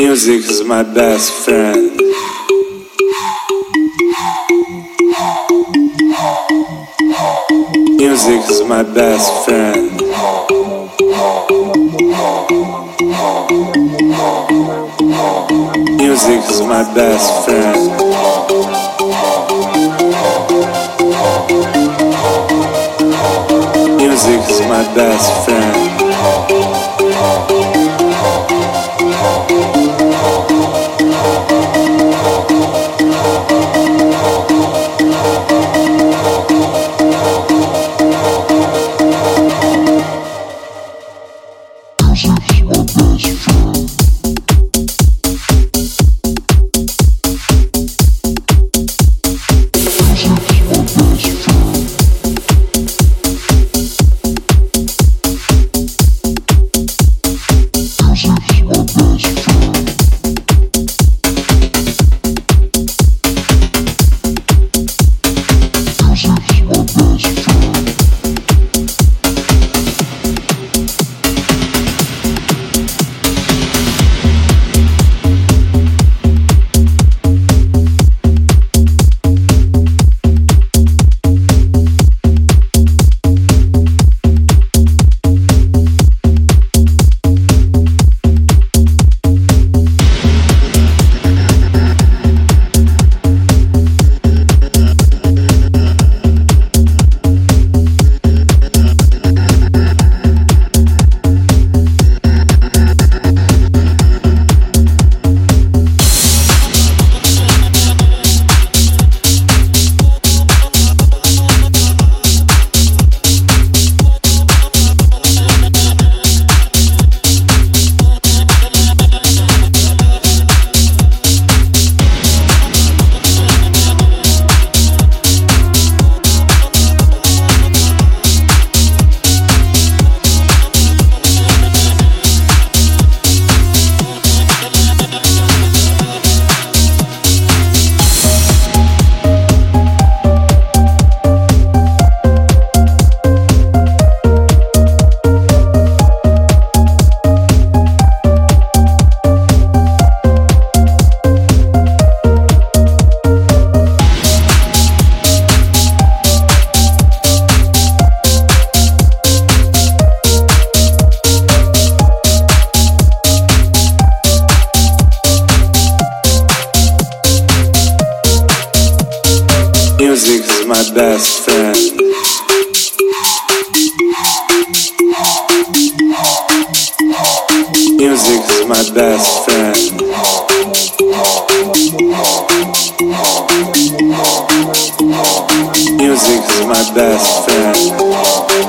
Music is my best friend. Music is my best friend. Music is my best friend. Music is my best friend. Music is my best friend. Music is my best friend. Music is my best friend.